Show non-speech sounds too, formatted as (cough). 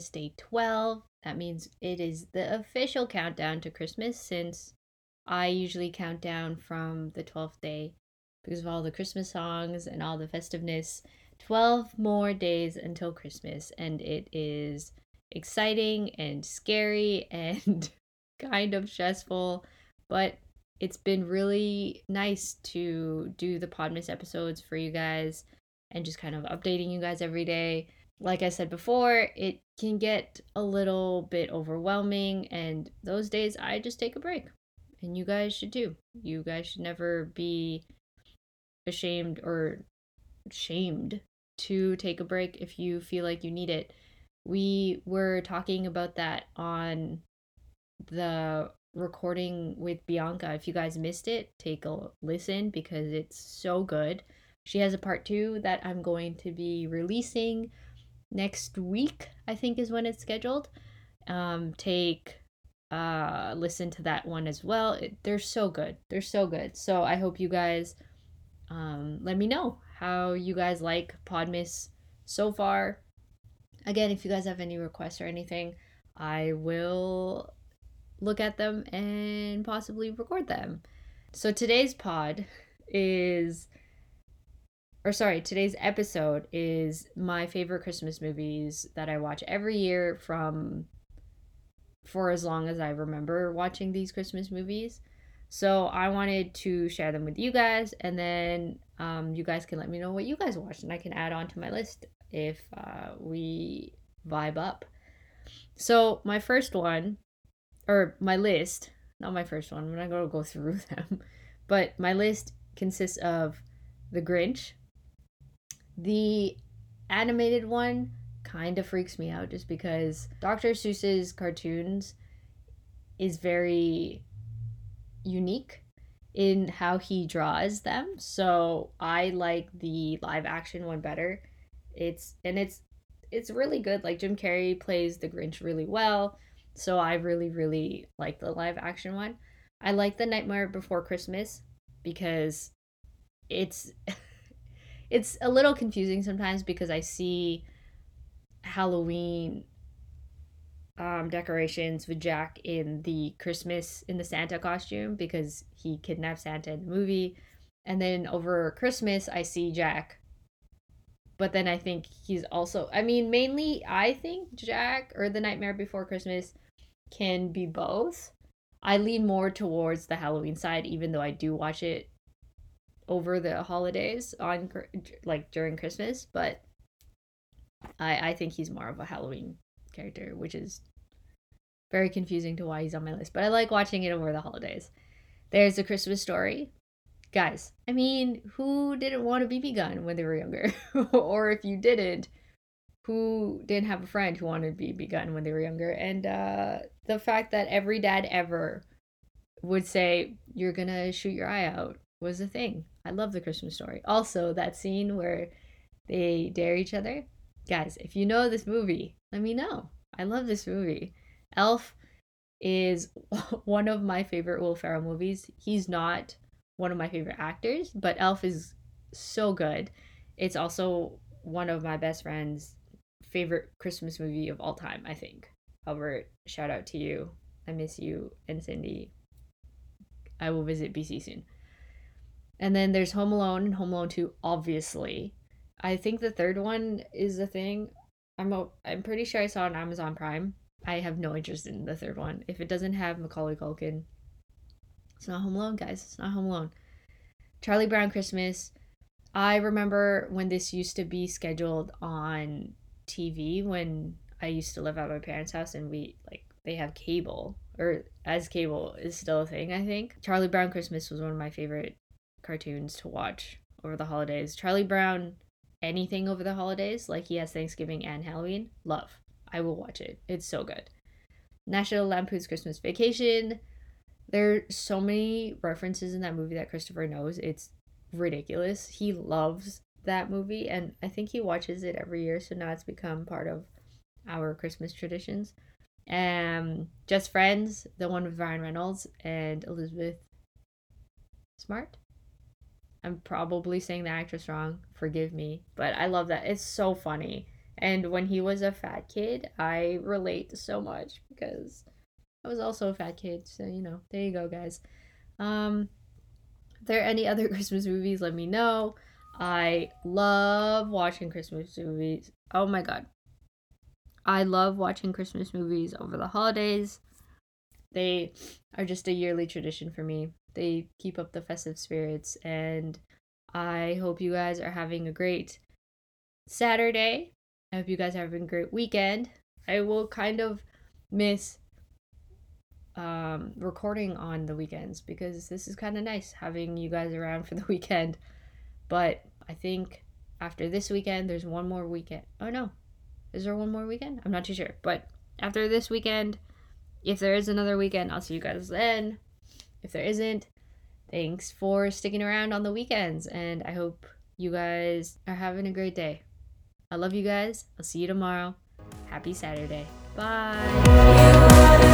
Christmas Day 12. That means it is the official countdown to Christmas since I usually count down from the 12th day because of all the Christmas songs and all the festiveness. 12 more days until Christmas, and it is exciting and scary (laughs) and kind of stressful, but it's been really nice to do the Podmas episodes for you guys and just kind of updating you guys every day. Like I said before, it can get a little bit overwhelming, and those days I just take a break. And you guys should too. You guys should never be ashamed or shamed to take a break if you feel like you need it. We were talking about that on the recording with Bianca. If you guys missed it, take a listen because it's so good. She has a part two that I'm going to be releasing next week, I think is when it's scheduled. Um, take uh listen to that one as well. It, they're so good. They're so good. So I hope you guys um let me know how you guys like Podmas so far. Again, if you guys have any requests or anything, I will look at them and possibly record them. So today's pod is or sorry, today's episode is my favorite Christmas movies that I watch every year from for as long as I remember watching these Christmas movies. So I wanted to share them with you guys, and then um, you guys can let me know what you guys watched, and I can add on to my list if uh, we vibe up. So my first one or my list, not my first one, I'm not to go through (laughs) them, but my list consists of The Grinch. The animated one kind of freaks me out just because Dr. Seuss's cartoons is very unique in how he draws them. So I like the live action one better. It's and it's it's really good. Like Jim Carrey plays the Grinch really well. So I really, really like the live action one. I like the Nightmare Before Christmas because it's (laughs) it's a little confusing sometimes because I see Halloween um, decorations with Jack in the Christmas in the Santa costume because he kidnapped Santa in the movie. And then over Christmas, I see Jack. But then I think he's also, I mean, mainly I think Jack or The Nightmare Before Christmas can be both. I lean more towards the Halloween side, even though I do watch it over the holidays on like during Christmas, but I I think he's more of a Halloween character, which is very confusing to why he's on my list. But I like watching it over the holidays. There's a Christmas story. Guys, I mean, who didn't want a BB gun when they were younger? (laughs) or if you didn't, who didn't have a friend who wanted a BB gun when they were younger? And uh, the fact that every dad ever would say, You're gonna shoot your eye out was a thing. I love the Christmas story. Also, that scene where they dare each other. Guys, if you know this movie, let me know. I love this movie. Elf is (laughs) one of my favorite Will Ferrell movies. He's not one of my favorite actors, but Elf is so good. It's also one of my best friends' favorite Christmas movie of all time, I think. Albert, shout out to you. I miss you and Cindy. I will visit BC soon. And then there's Home Alone and Home Alone 2, obviously. I think the third one is a thing. I'm a, I'm pretty sure I saw it on Amazon Prime. I have no interest in the third one. If it doesn't have Macaulay Culkin, it's not Home Alone, guys. It's not Home Alone. Charlie Brown Christmas. I remember when this used to be scheduled on TV when I used to live at my parents' house and we like they have cable or as cable is still a thing, I think. Charlie Brown Christmas was one of my favorite cartoons to watch over the holidays. Charlie Brown anything over the holidays, like he has Thanksgiving and Halloween, love. I will watch it. It's so good. National Lampoon's Christmas Vacation. There are so many references in that movie that Christopher knows. It's ridiculous. He loves that movie and I think he watches it every year, so now it's become part of our Christmas traditions. Um Just Friends, the one with Ryan Reynolds and Elizabeth Smart. I'm probably saying the actress wrong. Forgive me, but I love that. It's so funny And when he was a fat kid, I relate so much because I was also a fat kid. So, you know, there you go, guys. Um, if there are any other (laughs) Christmas movies, let me know. I love watching Christmas movies. Oh my god. I love watching Christmas movies over the holidays. They are just a yearly tradition for me. They keep up the festive spirits, and I hope you guys are having a great Saturday. I hope you guys are having a great weekend. I will kind of miss um, recording on the weekends because this is kind of nice having you guys around for the (laughs) weekend. But I think after this weekend, there's one more weekend. Oh no, is there one more weekend? I'm not too sure. But after this weekend, if there is another weekend, I'll see you guys then. If there isn't, thanks for sticking around on the weekends. And I hope you guys are having a great day. I love you guys. I'll see you tomorrow. Happy Saturday. Bye.